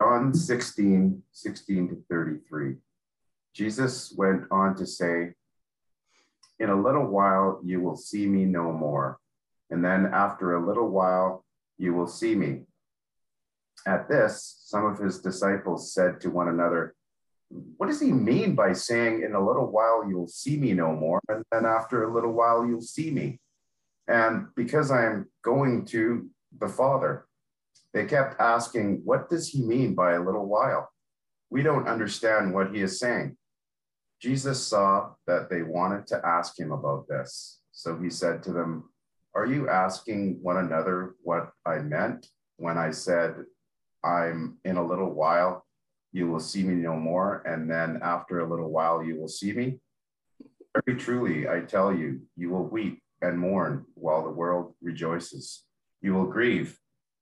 John 16, 16 to 33. Jesus went on to say, In a little while you will see me no more, and then after a little while you will see me. At this, some of his disciples said to one another, What does he mean by saying, In a little while you'll see me no more, and then after a little while you'll see me? And because I am going to the Father, they kept asking, What does he mean by a little while? We don't understand what he is saying. Jesus saw that they wanted to ask him about this. So he said to them, Are you asking one another what I meant when I said, I'm in a little while, you will see me no more, and then after a little while, you will see me? Very truly, I tell you, you will weep and mourn while the world rejoices. You will grieve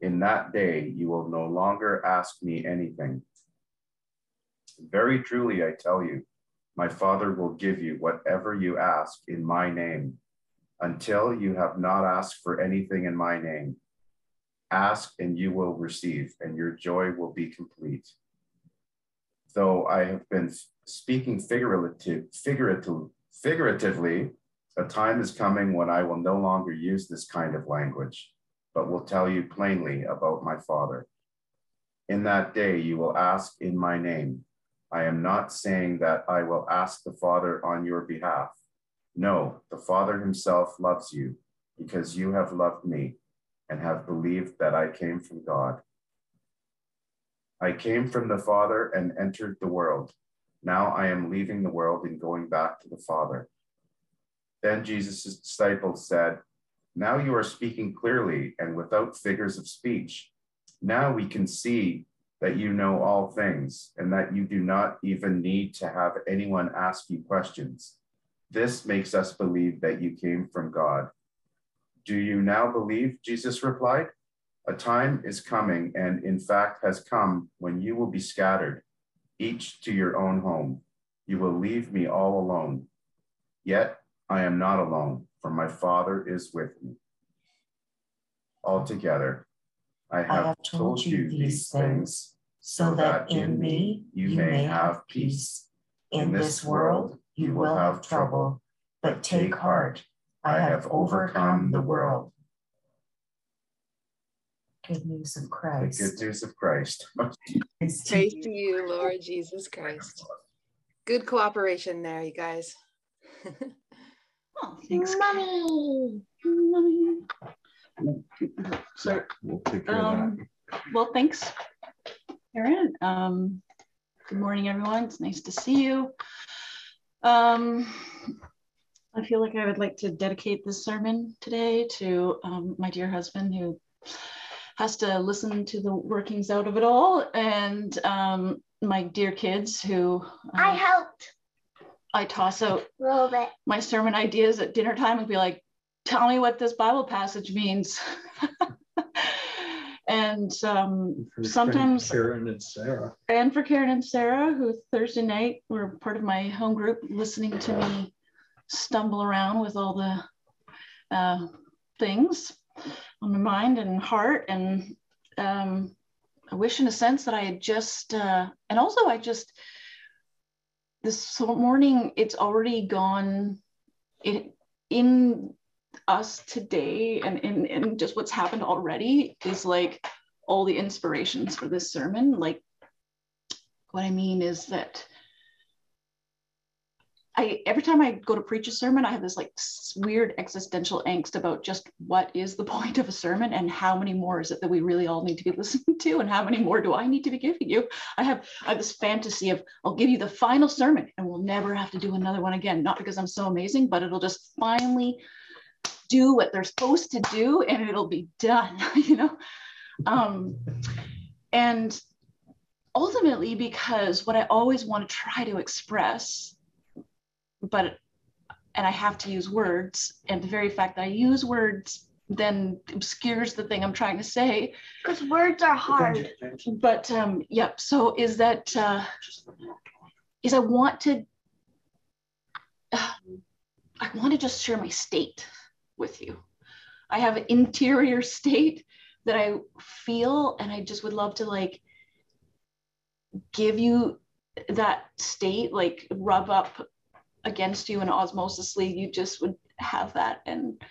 In that day, you will no longer ask me anything. Very truly, I tell you, my Father will give you whatever you ask in my name, until you have not asked for anything in my name. Ask and you will receive, and your joy will be complete. Though I have been speaking figurative, figurative, figuratively, a time is coming when I will no longer use this kind of language but will tell you plainly about my Father. In that day you will ask in my name. I am not saying that I will ask the Father on your behalf. No, the Father himself loves you because you have loved me and have believed that I came from God. I came from the Father and entered the world. Now I am leaving the world and going back to the Father. Then Jesus' disciples said, now you are speaking clearly and without figures of speech. Now we can see that you know all things and that you do not even need to have anyone ask you questions. This makes us believe that you came from God. Do you now believe? Jesus replied. A time is coming, and in fact has come, when you will be scattered, each to your own home. You will leave me all alone. Yet I am not alone for my Father is with me. Altogether, I have, I have told, told you these things so that in me you may have peace. In this world you will have trouble, but take heart, I have overcome the world. Good news of Christ. The good news of Christ. Praise to you, Lord Jesus Christ. Good cooperation there, you guys. Oh, thanks, mommy. Mommy. So, we'll take care um, of that. Well, thanks, Aaron. Um, good morning, everyone. It's nice to see you. Um, I feel like I would like to dedicate this sermon today to um, my dear husband who has to listen to the workings out of it all, and um, my dear kids who uh, I helped I toss out my sermon ideas at dinner time and be like, tell me what this Bible passage means. and um, sometimes Karen and Sarah. And for Karen and Sarah, who Thursday night were part of my home group, listening to me stumble around with all the uh, things on my mind and heart. And um, I wish, in a sense, that I had just, uh, and also I just, this morning it's already gone in, in us today and in, in just what's happened already is like all the inspirations for this sermon. Like what i mean is that I every time I go to preach a sermon, I have this like weird existential angst about just what is the point of a sermon and how many more is it that we really all need to be listening to and how many more do I need to be giving you? I have I have this fantasy of I'll give you the final sermon and we'll never have to do another one again. Not because I'm so amazing, but it'll just finally do what they're supposed to do and it'll be done, you know. Um, and ultimately because what I always want to try to express, but and I have to use words, and the very fact that I use words then obscures the thing I'm trying to say. Because words are hard. But um, yep. So is that uh, is I want to uh, I want to just share my state with you. I have an interior state that I feel, and I just would love to like give you that state, like rub up against you and osmosisly, you just would have that. And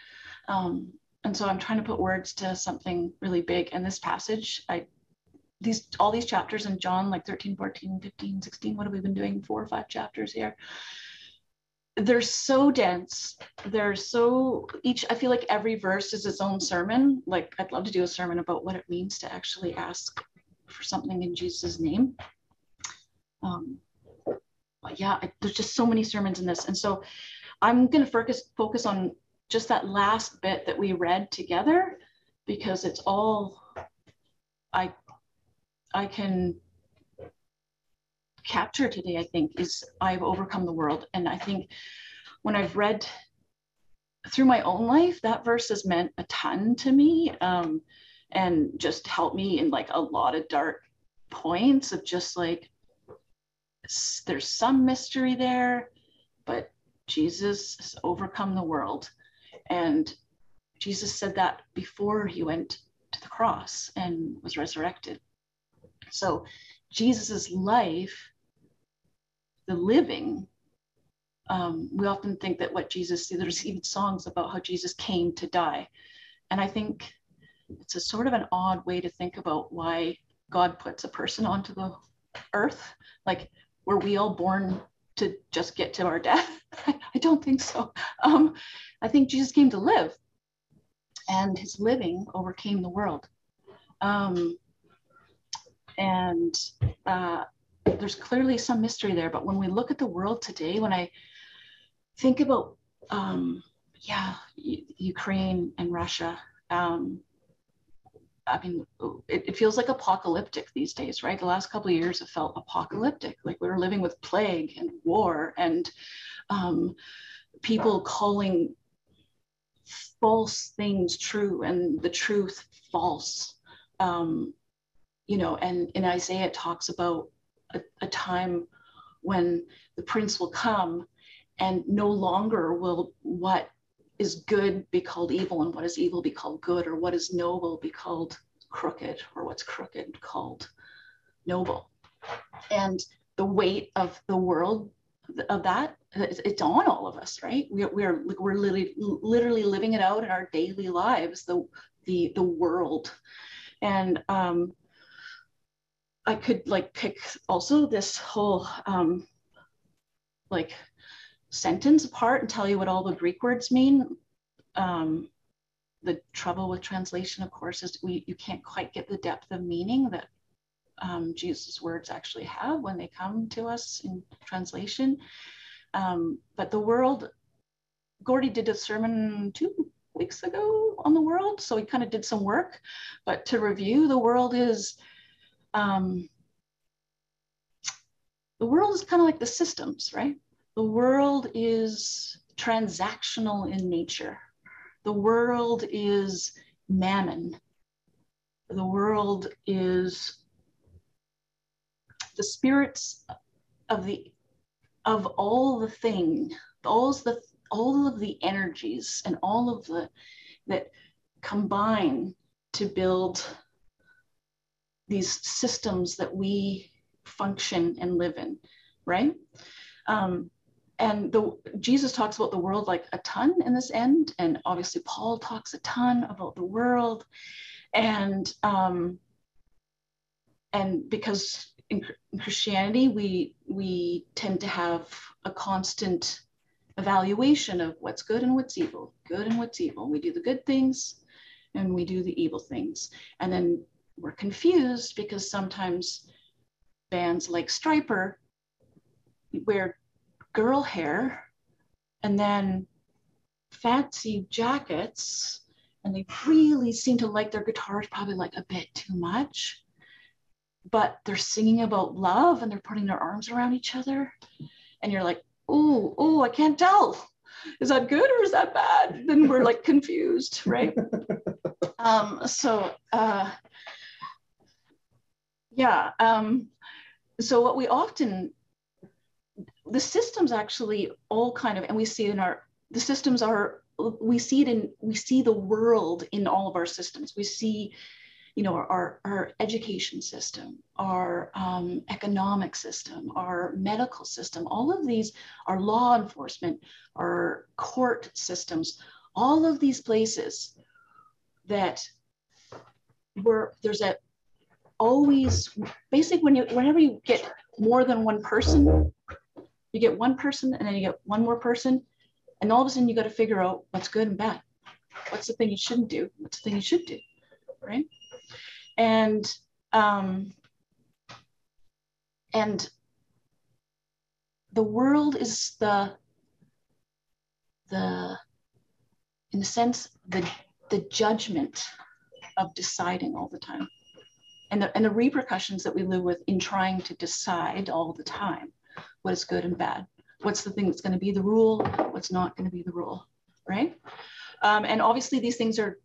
um, and so I'm trying to put words to something really big. And this passage, I these all these chapters in John, like 13, 14, 15, 16, what have we been doing? Four or five chapters here. They're so dense. They're so each, I feel like every verse is its own sermon. Like I'd love to do a sermon about what it means to actually ask for something in Jesus' name. Um, yeah, I, there's just so many sermons in this. And so I'm going to focus focus on just that last bit that we read together because it's all I I can capture today, I think, is I've overcome the world. And I think when I've read through my own life, that verse has meant a ton to me um, and just helped me in like a lot of dark points of just like, there's some mystery there, but Jesus has overcome the world. And Jesus said that before he went to the cross and was resurrected. So Jesus's life, the living, um, we often think that what Jesus, there's even songs about how Jesus came to die. And I think it's a sort of an odd way to think about why God puts a person onto the earth. Like, were we all born to just get to our death? I don't think so. Um, I think Jesus came to live, and his living overcame the world. Um, and uh, there's clearly some mystery there. But when we look at the world today, when I think about, um, yeah, Ukraine and Russia, um, I mean, it, it, feels like apocalyptic these days, right? The last couple of years have felt apocalyptic, like we were living with plague and war and um, people calling false things true and the truth false. Um, you know, and in Isaiah it talks about a, a time when the prince will come and no longer will what is good be called evil and what is evil be called good or what is noble be called crooked or what's crooked called noble. And the weight of the world of that it's on all of us right? We're we are we're literally literally living it out in our daily lives the the the world. And um i could like pick also this whole um like sentence apart and tell you what all the Greek words mean. Um, the trouble with translation, of course, is we you can't quite get the depth of meaning that um, Jesus' words actually have when they come to us in translation. Um, but the world, Gordy did a sermon two weeks ago on the world, so he kind of did some work. But to review, the world is um, the world is kind of like the systems, right? The world is transactional in nature. The world is mammon. The world is the spirits of the of all the thing, all the all of the energies and all of the that combine to build these systems that we function and live in, right? Um, and the jesus talks about the world like a ton in this end and obviously paul talks a ton about the world. And um and because in, in christianity we we tend to have a constant evaluation of what's good and what's evil good and what's evil. We do the good things and we do the evil things. And then we're confused because sometimes bands like Stryper wear girl hair and then fancy jackets and they really seem to like their guitars probably like a bit too much but they're singing about love and they're putting their arms around each other. And you're like, oh, oh, I can't tell. Is that good or is that bad? Then we're like confused, right? um, so, uh, yeah. Um, so, what we often, the systems actually all kind of, and we see in our, the systems are, we see it in, we see the world in all of our systems. We see you know, our, our education system, our um, economic system, our medical system, all of these, our law enforcement, our court systems, all of these places that were, there's a always basically when you whenever you get more than one person, you get one person and then you get one more person, and all of a sudden you got to figure out what's good and bad. What's the thing you shouldn't do? What's the thing you should do? Right? and um, and the world is the the in a sense the the judgment of deciding all the time and the, and the repercussions that we live with in trying to decide all the time what is good and bad what's the thing that's going to be the rule what's not going to be the rule right um, and obviously these things are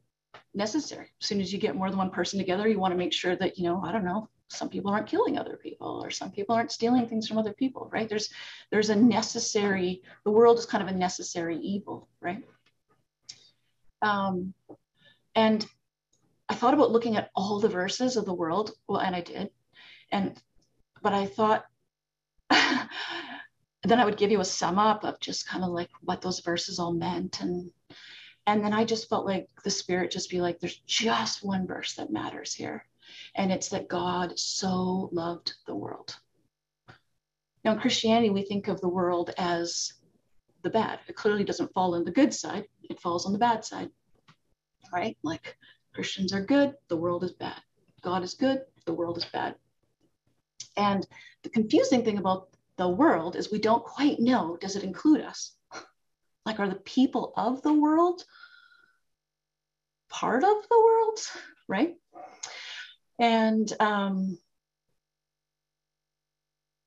necessary. As soon as you get more than one person together, you want to make sure that, you know, I don't know, some people aren't killing other people or some people aren't stealing things from other people, right? There's there's a necessary, the world is kind of a necessary evil, right? Um, and I thought about looking at all the verses of the world, well, and I did. And but I thought then I would give you a sum up of just kind of like what those verses all meant and and then I just felt like the spirit just be like, there's just one verse that matters here. And it's that God so loved the world. Now, in Christianity, we think of the world as the bad. It clearly doesn't fall on the good side, it falls on the bad side, right? Like Christians are good, the world is bad. God is good, the world is bad. And the confusing thing about the world is we don't quite know does it include us? Like, are the people of the world part of the world, right? And, um,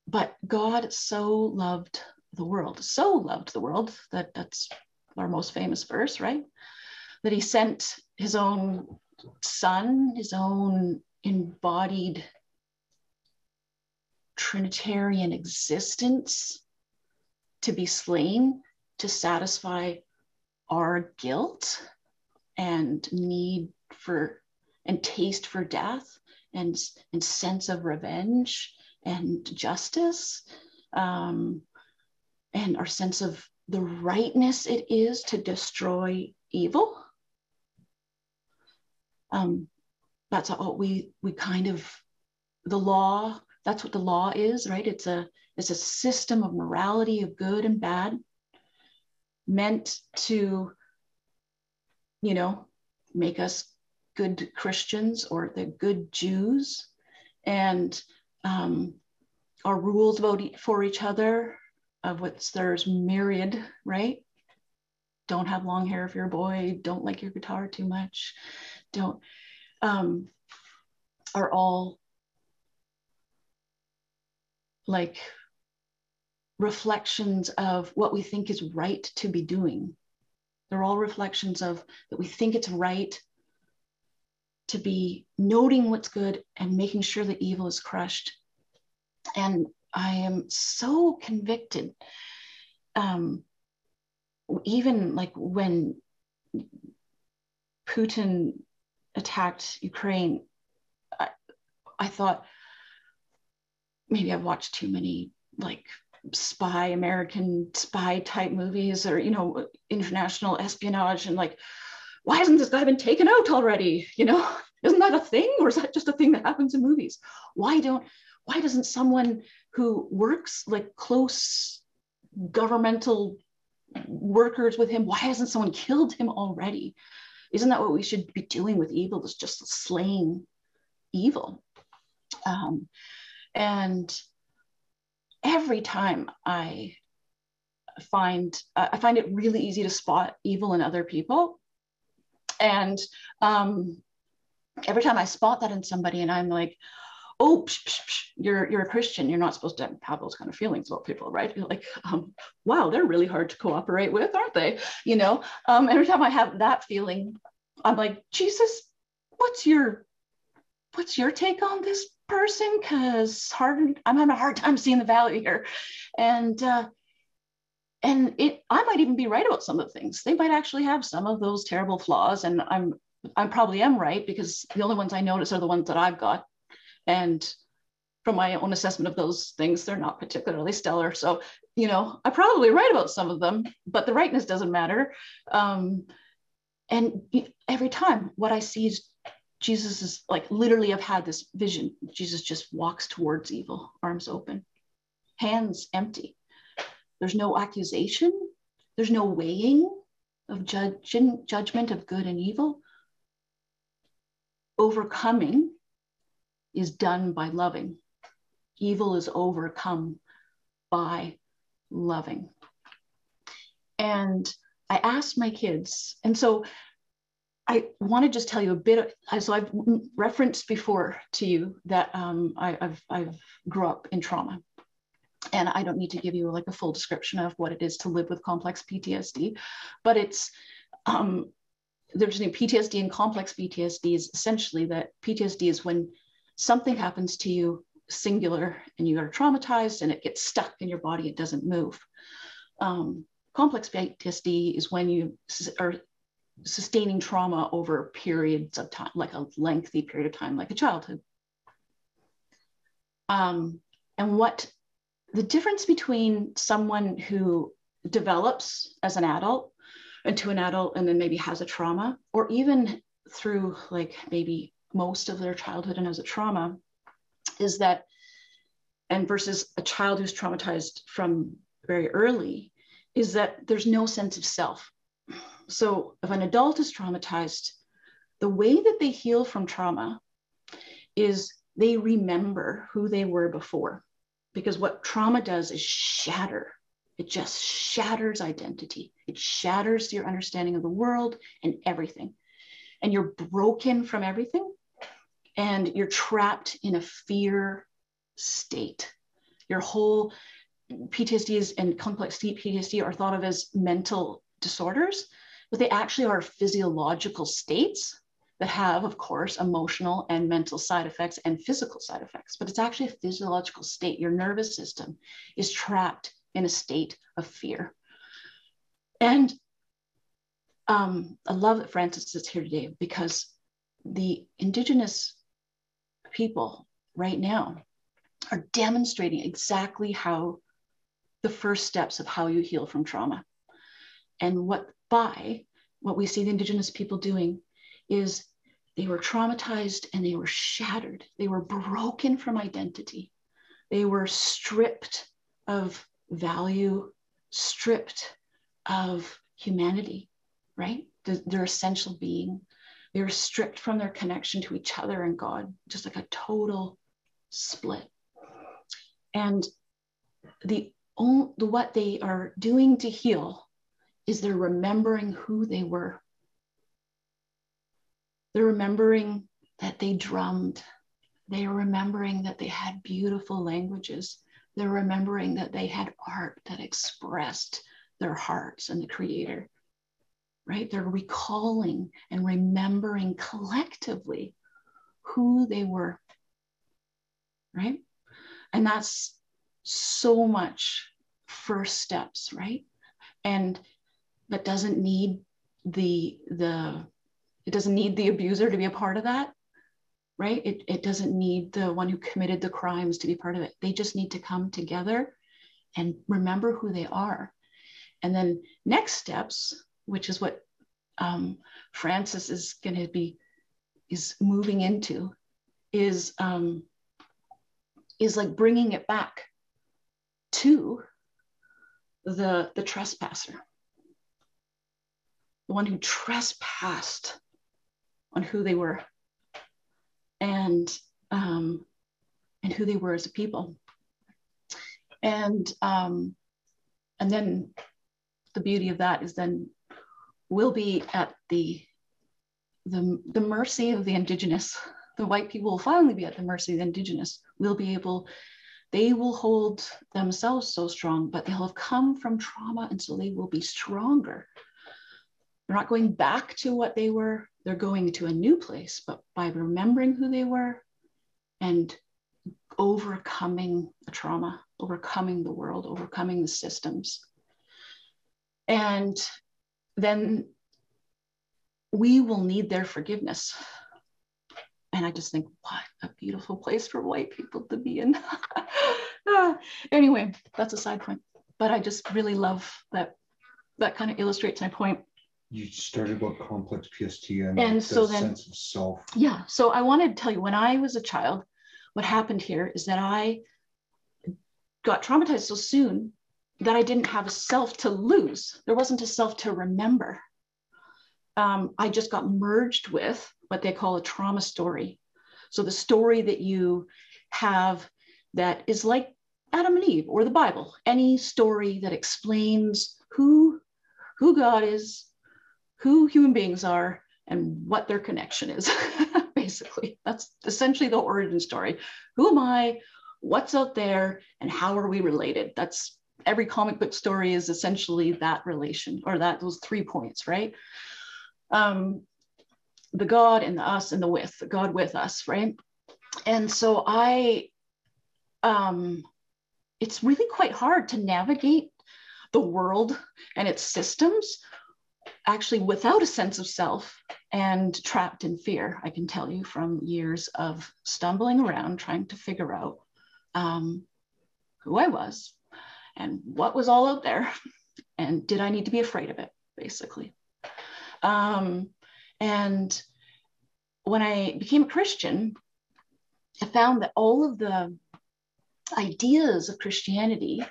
but God so loved the world, so loved the world that that's our most famous verse, right? That he sent his own son, his own embodied Trinitarian existence to be slain to satisfy our guilt and need for and taste for death and, and sense of revenge and justice um, and our sense of the rightness it is to destroy evil. Um, that's what we we kind of the law that's what the law is right it's a it's a system of morality of good and bad meant to, you know, make us good Christians or the good Jews. And um, our rules about for each other, of which there's myriad, right? Don't have long hair if you're a boy. Don't like your guitar too much. Don't, um, are all like reflections of what we think is right to be doing. They're all reflections of that we think it's right to be noting what's good and making sure that evil is crushed. And I am so convicted. Um, even like when Putin attacked Ukraine, I, I thought maybe I've watched too many like spy American spy type movies or you know international espionage and like why hasn't this guy been taken out already? You know isn't that a thing or is that just a thing that happens in movies? Why don't why doesn't someone who works like close governmental workers with him why hasn't someone killed him already? Isn't that what we should be doing with evil is just slaying evil? Um, and every time I find uh, I find it really easy to spot evil in other people, and um, every time I spot that in somebody, and I'm like, oh, psh, psh, psh, you're you're a Christian. You're not supposed to have those kind of feelings about people, right? You're like, um, wow, they're really hard to cooperate with, aren't they? You know, um, every time I have that feeling, I'm like, Jesus, what's your what's your take on this person? Because hard, I'm having a hard time seeing the value here, and uh, and it I might even be right about some of the things. They might actually have some of those terrible flaws, and I'm I probably am right because the only ones I notice are the ones that I've got. And from my own assessment of those things, they're not particularly stellar. So, you know, I probably write about some of them, but the rightness doesn't matter. Um, and every time what I see is Jesus is like literally, I've had this vision. Jesus just walks towards evil, arms open, hands empty. There's no accusation, there's no weighing of judgment of good and evil overcoming is done by loving. Evil is overcome by loving. And I asked my kids, and so I want to just tell you a bit. Of, so I've referenced before to you that um, I, have I've grew up in trauma, and I don't need to give you like a full description of what it is to live with complex PTSD, but it's um, there's new PTSD and complex PTSD is essentially that PTSD is when something happens to you singular and you are traumatized and it gets stuck in your body, it doesn't move. Um, complex PTSD is when you are sustaining trauma over periods of time, like a lengthy period of time, like a childhood. Um, and what the difference between someone who develops as an adult into an adult and then maybe has a trauma, or even through like maybe most of their childhood and as a trauma, is that, and versus a child who's traumatized from very early, is that there's no sense of self. So if an adult is traumatized, the way that they heal from trauma is they remember who they were before. Because what trauma does is shatter it just shatters identity. It shatters your understanding of the world and everything. And you're broken from everything and you're trapped in a fear state. Your whole PTSDs and complex PTSD are thought of as mental disorders, but they actually are physiological states that have, of course, emotional and mental side effects and physical side effects. But it's actually a physiological state. Your nervous system is trapped in a state of fear. And um, I love that Francis is here today because the Indigenous people right now are demonstrating exactly how the first steps of how you heal from trauma. And what by what we see the Indigenous people doing is they were traumatized and they were shattered. They were broken from identity. They were stripped of value stripped of humanity, right? Their essential being. They were stripped from their connection to each other and God, just like a total split. And the, only, the what they are doing to heal is they're remembering who they were. They're remembering that they drummed. They are remembering that they had beautiful languages. They're remembering that they had art that expressed their hearts and the creator, right? They're recalling and remembering collectively who they were, right? And that's so much first steps, right? And that doesn't need the the it doesn't need the abuser to be a part of that right? It, it doesn't need the one who committed the crimes to be part of it. They just need to come together and remember who they are. And then next steps, which is what um, Frances is going to be is moving into, is um, is like bringing it back to the the trespasser, the one who trespassed on who they were and um, and who they were as a people. And um, and then the beauty of that is then we'll be at the the, the mercy of the indigenous The white people will finally be at the mercy of the indigenous. We'll be able, they will hold themselves so strong, but they'll have come from trauma. And so they will be stronger. They're not going back to what they were, they're going to a new place, but by remembering who they were and overcoming the trauma, overcoming the world, overcoming the systems. And then we will need their forgiveness. And I just think, what a beautiful place for white people to be in. Ah. anyway, that's a side point. But I just really love that. That kind of illustrates my point. You started about complex PTSD and, And the so then- sense of self. Yeah. So I wanted to tell you when I was a child, what happened here is that I got traumatized so soon that I didn't have a self to lose. There wasn't a self to remember. Um, I just got merged with what they call a trauma story. So the story that you have that is like Adam and Eve or the Bible, any story that explains who who God is, who human beings are, and what their connection is. Basically, that's essentially the origin story. Who am I? What's out there? And how are we related? That's every comic book story is essentially that relation or that those three points, right? Um, the God and the us and the with, the God with us, right? And so I, um, it's really quite hard to navigate the world and its systems actually without a sense of self and trapped in fear. I can tell you from years of stumbling around trying to figure out um, who I was and what was all out there and did I need to be afraid of it, basically. Um, and when I became a Christian, I found that all of the ideas of Christianity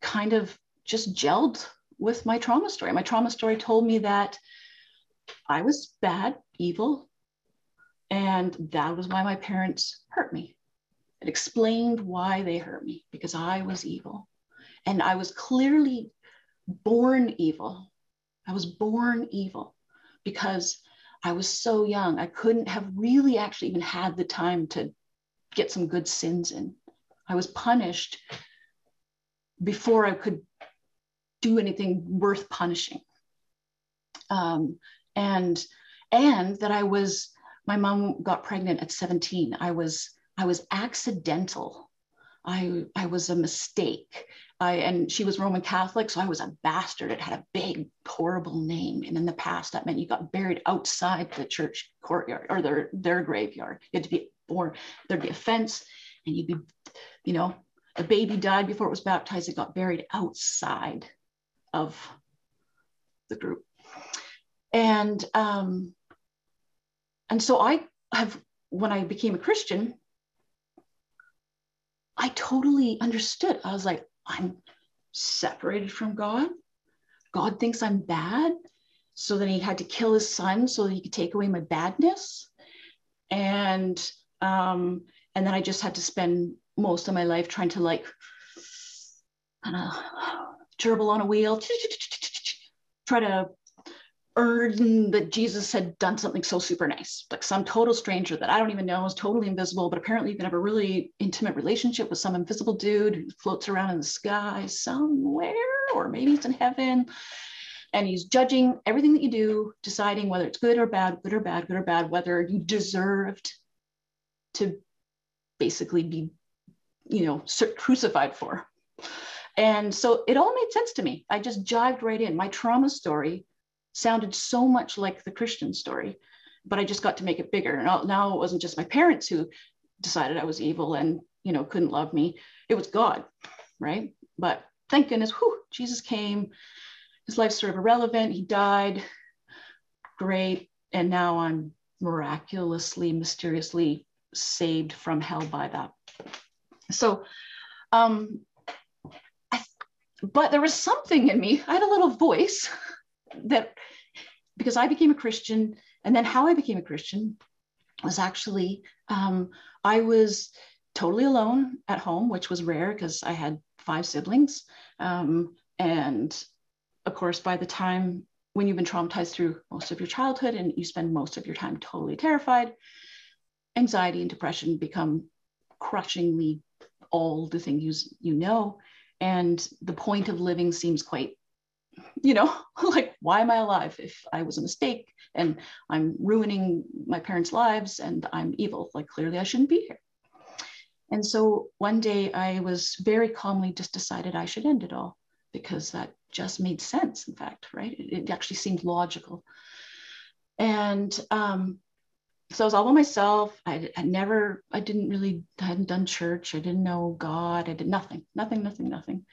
kind of just gelled with my trauma story. My trauma story told me that I was bad, evil, and that was why my parents hurt me. It explained why they hurt me because I was evil. And I was clearly born evil. I was born evil because I was so young. I couldn't have really actually even had the time to get some good sins in. I was punished before I could do anything worth punishing. Um, and and that I was my mom got pregnant at 17. I was I was accidental. I I was a mistake. I and she was Roman Catholic, so I was a bastard. It had a big, horrible name. And in the past, that meant you got buried outside the church courtyard or their their graveyard. You had to be born. There'd be a fence, and you'd be, you know, the baby died before it was baptized. It got buried outside of the group. And um, and so I have when I became a Christian, I totally understood. I was like, I'm separated from God. God thinks I'm bad. So then he had to kill his son so that he could take away my badness. And um, and then I just had to spend most of my life trying to like gerbil on a wheel, try to earn that Jesus had done something so super nice, like some total stranger that I don't even know is totally invisible, but apparently you can have a really intimate relationship with some invisible dude who floats around in the sky somewhere, or maybe it's in heaven. And he's judging everything that you do, deciding whether it's good or bad, good or bad, good or bad, whether you deserved to basically be, you know, crucified for. And so it all made sense to me. I just jived right in. My trauma story sounded so much like the Christian story, but I just got to make it bigger. And now it wasn't just my parents who decided I was evil and you know couldn't love me. It was God, right? But thank goodness, whew, Jesus came. His life's sort of irrelevant. He died. Great. And now I'm miraculously, mysteriously saved from hell by that. So um, but there was something in me. I had a little voice that, because I became a Christian, and then how I became a Christian was actually um, I was totally alone at home, which was rare because I had five siblings. Um, and of course, by the time when you've been traumatized through most of your childhood and you spend most of your time totally terrified, anxiety and depression become crushingly all the things you know. And the point of living seems quite, you know, like, why am I alive if I was a mistake and I'm ruining my parents' lives and I'm evil? Like, clearly I shouldn't be here. And so one day I was very calmly just decided I should end it all because that just made sense, in fact, right? It, it actually seemed logical. And um, so I was all by myself. I had never, I didn't really, I hadn't done church. I didn't know God. I did nothing, nothing, nothing, nothing.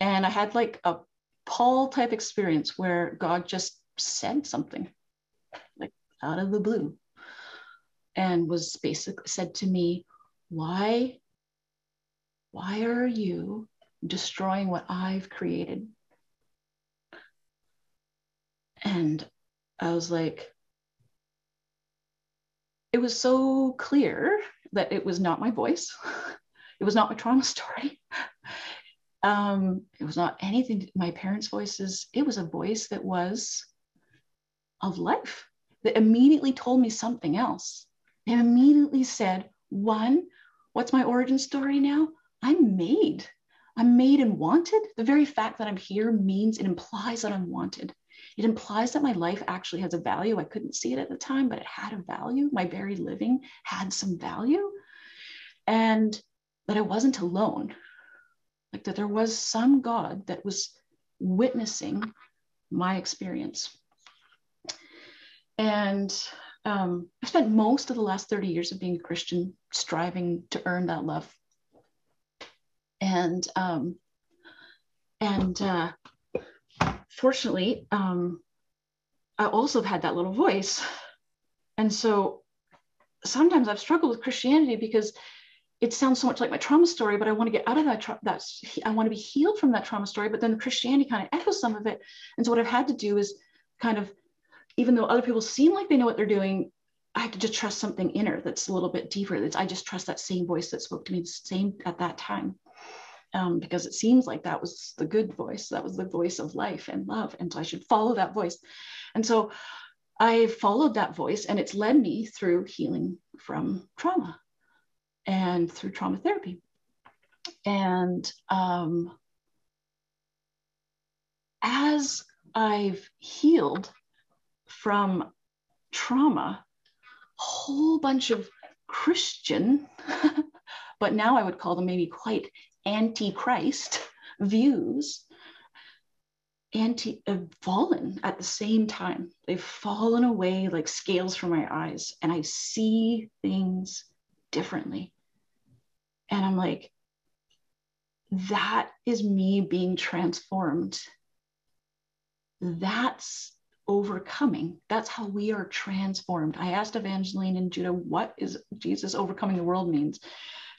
And I had like a Paul type experience where God just said something like out of the blue and was basically said to me, why, why are you destroying what I've created? And I was like, it was so clear that it was not my voice. It was not my trauma story. Um, it was not anything, my parents' voices. It was a voice that was of life that immediately told me something else. It immediately said, one, what's my origin story now? I'm made. I'm made and wanted. The very fact that I'm here means it implies that I'm wanted. It implies that my life actually has a value. I couldn't see it at the time, but it had a value. My very living had some value. And that I wasn't alone. Like that there was some God that was witnessing my experience. And um, I spent most of the last 30 years of being a Christian striving to earn that love. And um, and uh, fortunately, um, I also have had that little voice. And so sometimes I've struggled with Christianity because it sounds so much like my trauma story, but I want to get out of that. Tra- that's I want to be healed from that trauma story. But then Christianity kind of echoes some of it. And so what I've had to do is kind of, even though other people seem like they know what they're doing, I have to just trust something inner that's a little bit deeper. That's I just trust that same voice that spoke to me the same at that time um, because it seems like that was the good voice. That was the voice of life and love. And so I should follow that voice. And so I followed that voice, and it's led me through healing from trauma and through trauma therapy. And um, as I've healed from trauma, a whole bunch of Christian, but now I would call them maybe quite antichrist views anti have fallen at the same time. They've fallen away like scales from my eyes and i see things differently. And i'm like that is me being transformed. That's overcoming. That's how we are transformed. I asked evangeline and judah what is jesus overcoming the world means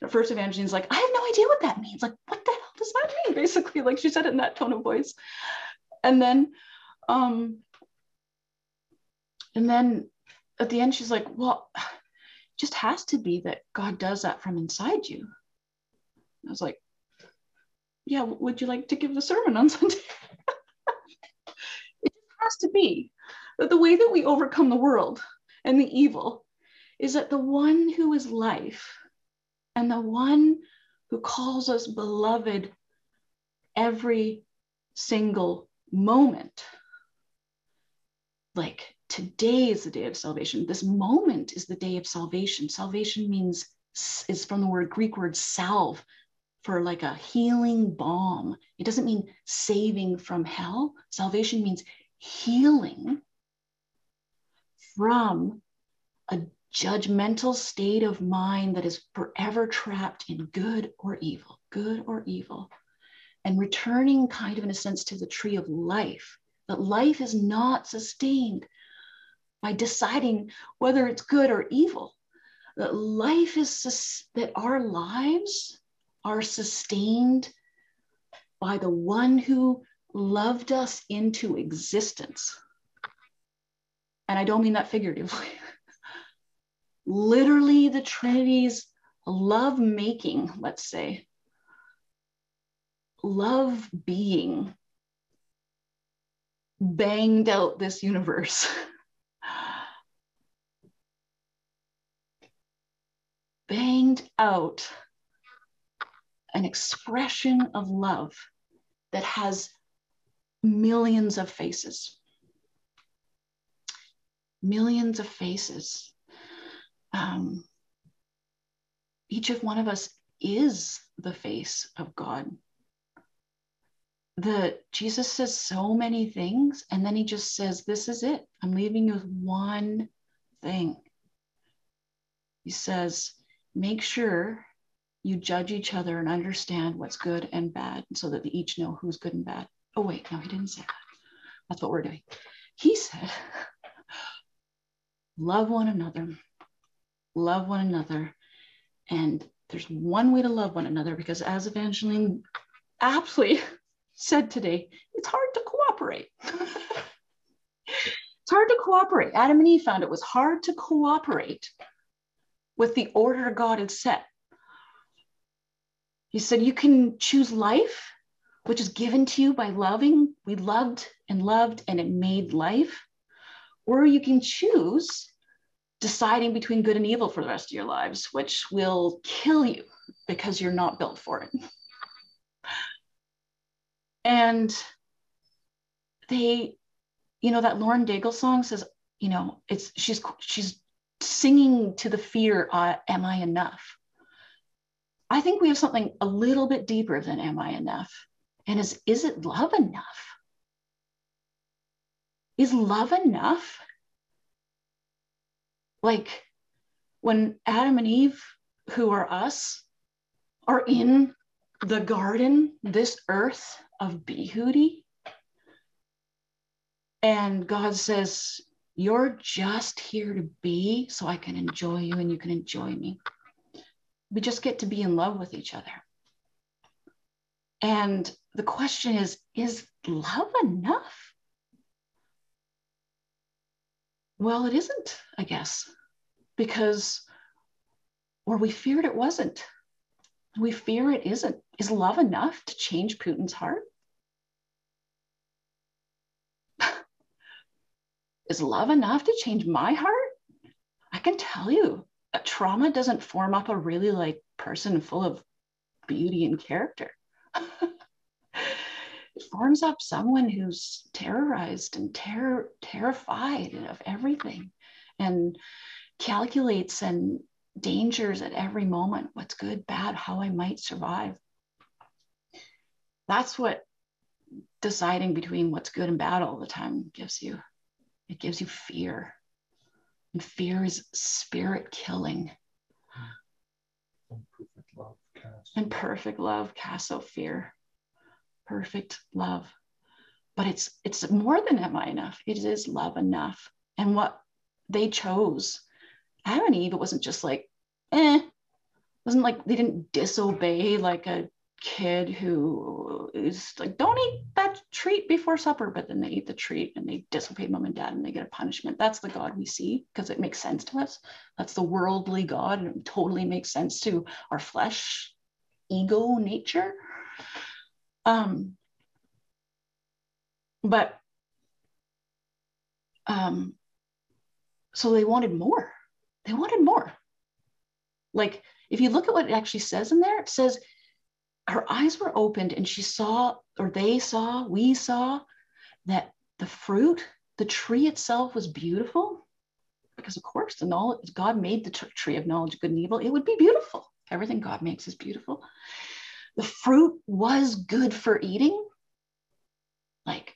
first Evangeline's like, I have no idea what that means. Like, what the hell does that mean? Basically, like she said it in that tone of voice. And then, um, and then at the end, she's like, well, just has to be that God does that from inside you. I was like, yeah, would you like to give the sermon on Sunday? it has to be that the way that we overcome the world and the evil is that the one who is life and the one who calls us beloved every single moment. Like today is the day of salvation. This moment is the day of salvation. Salvation means is from the word Greek word salve for like a healing balm. It doesn't mean saving from hell. Salvation means healing from a judgmental state of mind that is forever trapped in good or evil, good or evil, and returning kind of in a sense to the tree of life, that life is not sustained by deciding whether it's good or evil. That life is, that our lives are sustained by the one who loved us into existence. And I don't mean that figuratively. literally the Trinity's love making, let's say, love being banged out this universe. banged out an expression of love that has millions of faces. Millions of faces. Um, each of one of us is the face of God. The Jesus says so many things, and then he just says, This is it. I'm leaving you with one thing. He says, Make sure you judge each other and understand what's good and bad so that they each know who's good and bad. Oh, wait, no, he didn't say that. That's what we're doing. He said, Love one another, love one another. And there's one way to love one another because, as Evangeline aptly said today, it's hard to cooperate. it's hard to cooperate. Adam and Eve found it was hard to cooperate with the order God had set. He said, You can choose life, which is given to you by loving. We loved and loved, and it made life. Or you can choose deciding between good and evil for the rest of your lives, which will kill you because you're not built for it. And they, you know, that Lauren Daigle song says, you know, it's she's she's singing to the fear, uh, am I enough? I think we have something a little bit deeper than am I enough? And is is it love enough? Is love enough? Like when Adam and Eve, who are us, are in the garden, this earth of Behooty. And God says, You're just here to be so I can enjoy you and you can enjoy me. We just get to be in love with each other. And the question is Is love enough? Well, it isn't, I guess, because, or we feared it wasn't. We fear it isn't. Is love enough to change Putin's heart? Is love enough to change my heart? I can tell you, trauma doesn't form up a really like person full of beauty and character. forms up someone who's terrorized and ter- terrified of everything and calculates and dangers at every moment what's good, bad, how I might survive. That's what deciding between what's good and bad all the time gives you. It gives you fear. And fear is spirit killing. And perfect love casts. And perfect love casts out fear. Perfect love. But it's it's more than am I enough? It is love enough. And what they chose Adam and Eve, it wasn't just like, eh, it wasn't like they didn't disobey like a kid who is like, don't eat that treat before supper, but then they eat the treat and they disobey mom and dad and they get a punishment. That's the God we see because it makes sense to us. That's the worldly God and it totally makes sense to our flesh, ego nature. Um, but um, so they wanted more they wanted more. Like, if you look at what it actually says in there, it says her eyes were opened and she saw, or they saw, we saw that the fruit, the tree itself was beautiful. Because, of course, the knowledge, God made the tree of knowledge, good and evil. It would be beautiful. Everything God makes is beautiful. The fruit was good for eating. Like,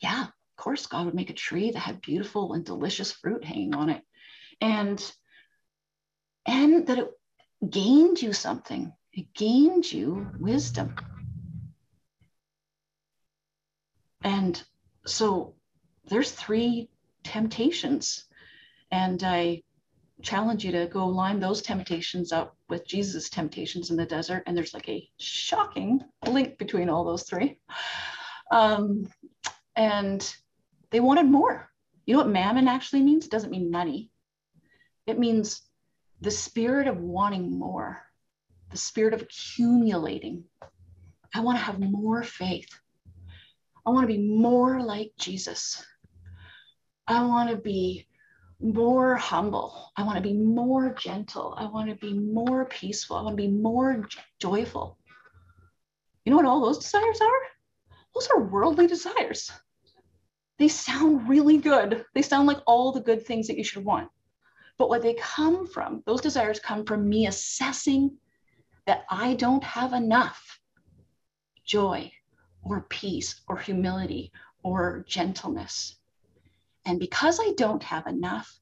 yeah, of course, God would make a tree that had beautiful and delicious fruit hanging on it. And and that it gained you something. It gained you wisdom. And so there's three temptations. And i challenge you to go line those temptations up with jesus temptations in the desert and there's like a shocking link between all those three um, and they wanted more you know what mammon actually means it doesn't mean money it means the spirit of wanting more, the spirit of accumulating. I want to have more faith. I want to be more like Jesus. I want to be more humble. I want to be more gentle. I want to be more peaceful. I want to be more joyful. You know what all those desires are? Those are worldly desires. They sound really good. They sound like all the good things that you should want. But what they come from, those desires come from me assessing that I don't have enough joy or peace or humility or gentleness. And because I don't have enough,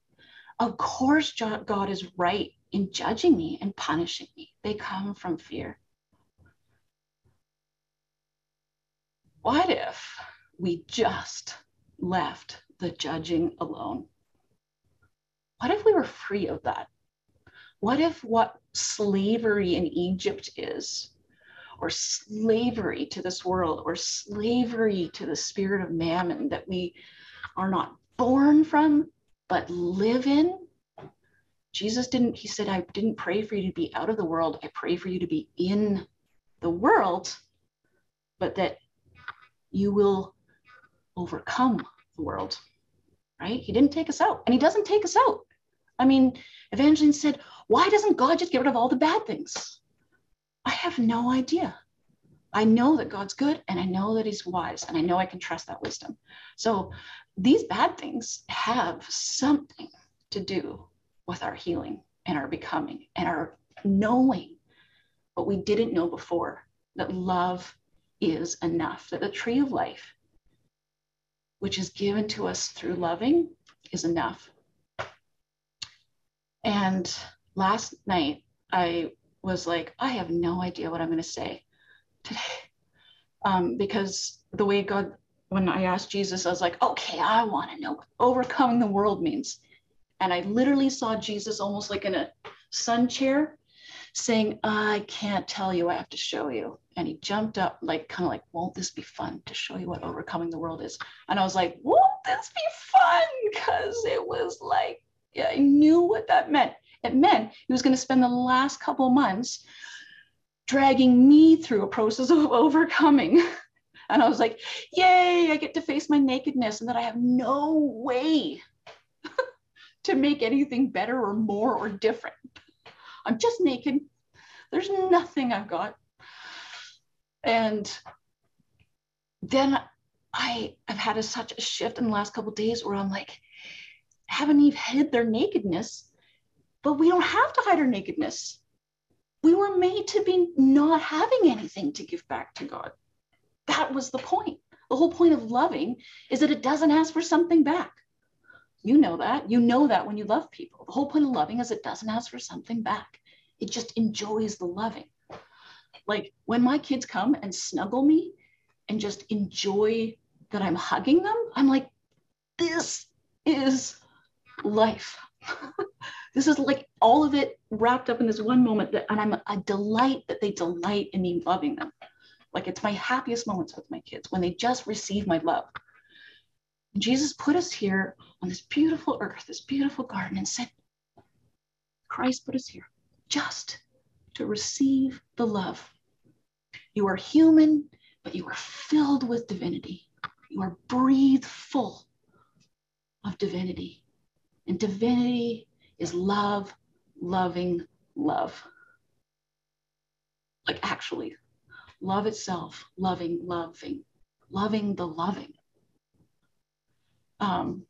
of course, God is right in judging me and punishing me. They come from fear. What if we just left the judging alone? What if we were free of that? What if what slavery in Egypt is, or slavery to this world, or slavery to the spirit of mammon that we are not born from, but live in? Jesus didn't, he said, I didn't pray for you to be out of the world. I pray for you to be in the world, but that you will overcome the world, right? He didn't take us out and he doesn't take us out. I mean, Evangeline said, why doesn't God just get rid of all the bad things? I have no idea. I know that God's good and I know that he's wise and I know I can trust that wisdom. So these bad things have something to do with our healing and our becoming and our knowing what we didn't know before that love is enough, that the tree of life, which is given to us through loving, is enough. And last night, I was like, I have no idea what I'm going to say today. Um, because the way God, when I asked Jesus, I was like, okay, I want to know what overcoming the world means. And I literally saw Jesus almost like in a sun chair saying, I can't tell you, I have to show you. And he jumped up, like, kind of like, won't this be fun to show you what overcoming the world is? And I was like, won't this be fun? Because it was like, yeah, I knew what that meant. It meant he was going to spend the last couple months dragging me through a process of overcoming. And I was like, yay, I get to face my nakedness and that I have no way to make anything better or more or different. I'm just naked. There's nothing I've got. And then I have had a, such a shift in the last couple days where I'm like, haven't Eve hid their nakedness, but we don't have to hide our nakedness. We were made to be not having anything to give back to God. That was the point. The whole point of loving is that it doesn't ask for something back. You know that. You know that when you love people. The whole point of loving is it doesn't ask for something back. It just enjoys the loving. Like when my kids come and snuggle me and just enjoy that I'm hugging them, I'm like, this is life. this is like all of it wrapped up in this one moment that, and I'm a delight that they delight in me loving them. Like it's my happiest moments with my kids when they just receive my love. And Jesus put us here on this beautiful earth, this beautiful garden, and said, Christ put us here just to receive the love. You are human, but you are filled with divinity. You are breathed full of divinity. And divinity is love, loving love. Like actually, love itself, loving, loving, loving the loving. Um,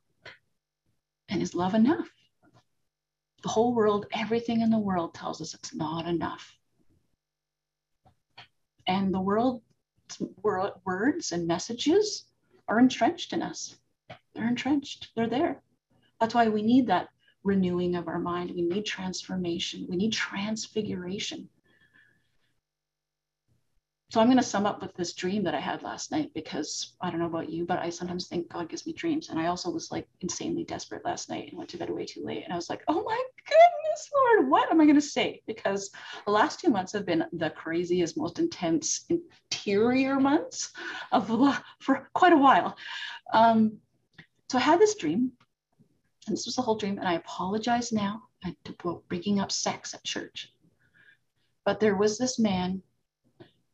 and is love enough? The whole world, everything in the world tells us it's not enough. And the world, words and messages are entrenched in us. They're entrenched, they're there. That's why we need that renewing of our mind. We need transformation. We need transfiguration. So I'm going to sum up with this dream that I had last night because I don't know about you, but I sometimes think God gives me dreams. And I also was like insanely desperate last night and went to bed way too late. And I was like, oh my goodness, Lord, what am I going to say? Because the last two months have been the craziest, most intense interior months of for quite a while. Um, so I had this dream and this was the whole dream. And I apologize now to bringing up sex at church. But there was this man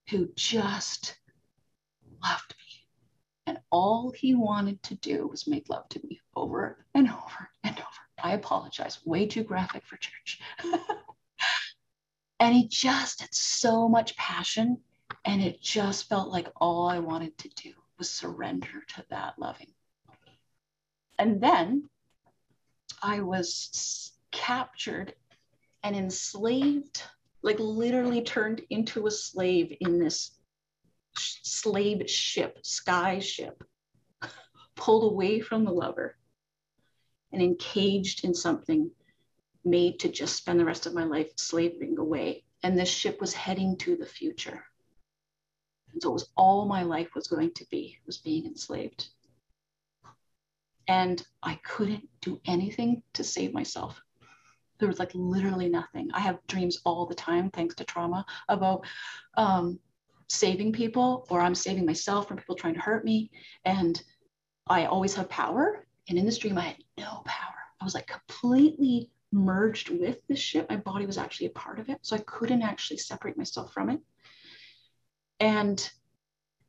who just loved me. And all he wanted to do was make love to me over and over and over I apologize, way too graphic for church. and he just had so much passion. And it just felt like all I wanted to do was surrender to that loving. And then I was captured and enslaved, like literally turned into a slave in this slave ship, sky ship, pulled away from the lover and encaged in something made to just spend the rest of my life slaving away. And this ship was heading to the future. And so it was all my life was going to be, was being enslaved. And I couldn't do anything to save myself. There was like literally nothing. I have dreams all the time, thanks to trauma, about um, saving people or I'm saving myself from people trying to hurt me. And I always have power. And in this dream, I had no power. I was like completely merged with this ship. My body was actually a part of it. So I couldn't actually separate myself from it. And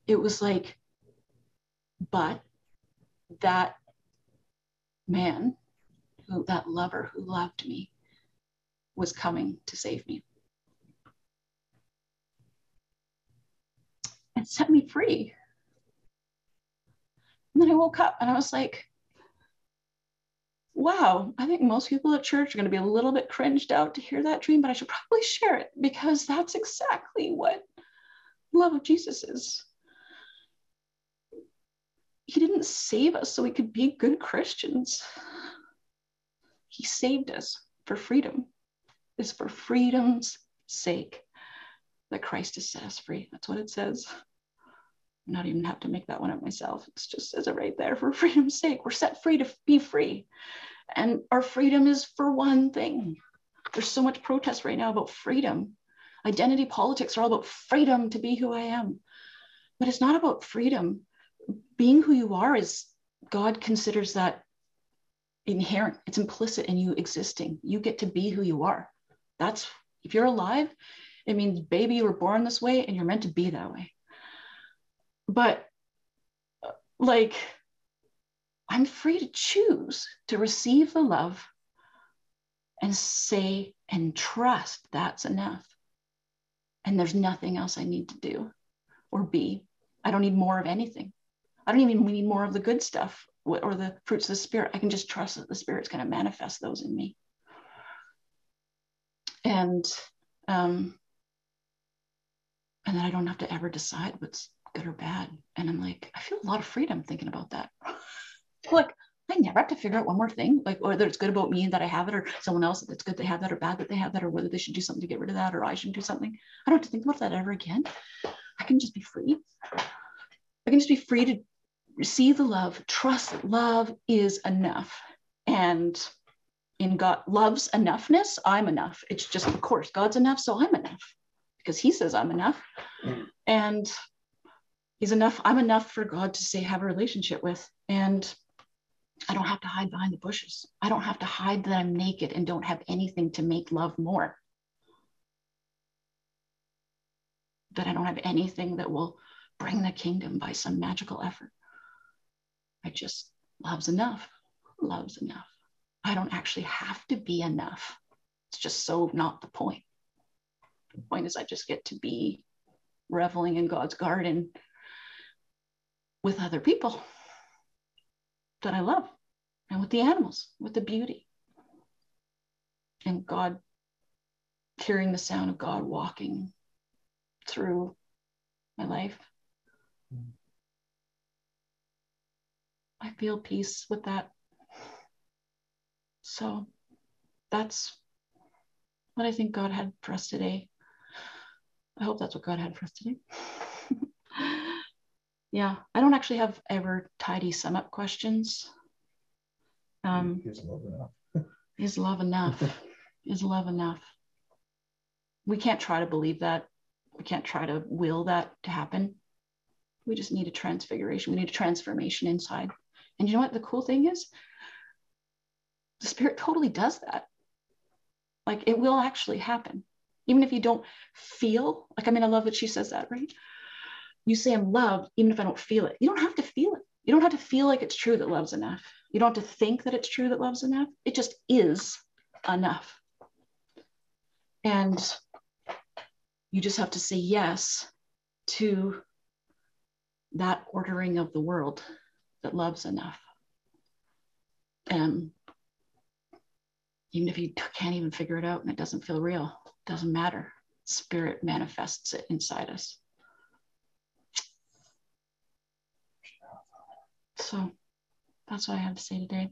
it was like, but that man, who that lover who loved me, was coming to save me. And set me free. And then I woke up and I was like, wow, I think most people at church are going to be a little bit cringed out to hear that dream, but I should probably share it because that's exactly what love of Jesus is. He didn't save us so we could be good Christians. He saved us for freedom. It's for freedom's sake that Christ has set us free. That's what it says. I'm not even have to make that one up myself. It's just says it right there for freedom's sake. We're set free to be free. And our freedom is for one thing. There's so much protest right now about freedom. Identity politics are all about freedom to be who I am. But it's not about freedom. Being who you are is God considers that inherent, it's implicit in you existing. You get to be who you are. That's if you're alive, it means baby, you were born this way and you're meant to be that way but uh, like i'm free to choose to receive the love and say and trust that's enough and there's nothing else i need to do or be i don't need more of anything i don't even need more of the good stuff or the fruits of the spirit i can just trust that the spirit's going to manifest those in me and um and then i don't have to ever decide what's good or bad. And I'm like, I feel a lot of freedom thinking about that. like, I never have to figure out one more thing, like whether it's good about me that I have it, or someone else that's good they have that, or bad that they have that, or whether they should do something to get rid of that, or I should do something. I don't have to think about that ever again. I can just be free. I can just be free to receive the love, trust love is enough. And in God, love's enoughness, I'm enough. It's just, of course, God's enough, so I'm enough because He says I'm enough. And he's enough i'm enough for god to say have a relationship with and i don't have to hide behind the bushes i don't have to hide that i'm naked and don't have anything to make love more that i don't have anything that will bring the kingdom by some magical effort i just love's enough love's enough i don't actually have to be enough it's just so not the point the point is i just get to be reveling in god's garden with other people that I love and with the animals, with the beauty. And God, hearing the sound of God walking through my life. Mm. I feel peace with that. So that's what I think God had for us today. I hope that's what God had for us today. Yeah, I don't actually have ever tidy sum up questions. Um, is love enough? is love enough? is love enough? We can't try to believe that. We can't try to will that to happen. We just need a transfiguration. We need a transformation inside. And you know what the cool thing is? The spirit totally does that. Like it will actually happen. Even if you don't feel like, I mean, I love that she says that, right? you say I'm loved, even if I don't feel it. You don't have to feel it. You don't have to feel like it's true that love's enough. You don't have to think that it's true that love's enough. It just is enough. And you just have to say yes to that ordering of the world that loves enough. And even if you can't even figure it out and it doesn't feel real, it doesn't matter. Spirit manifests it inside us. So that's what I have to say today.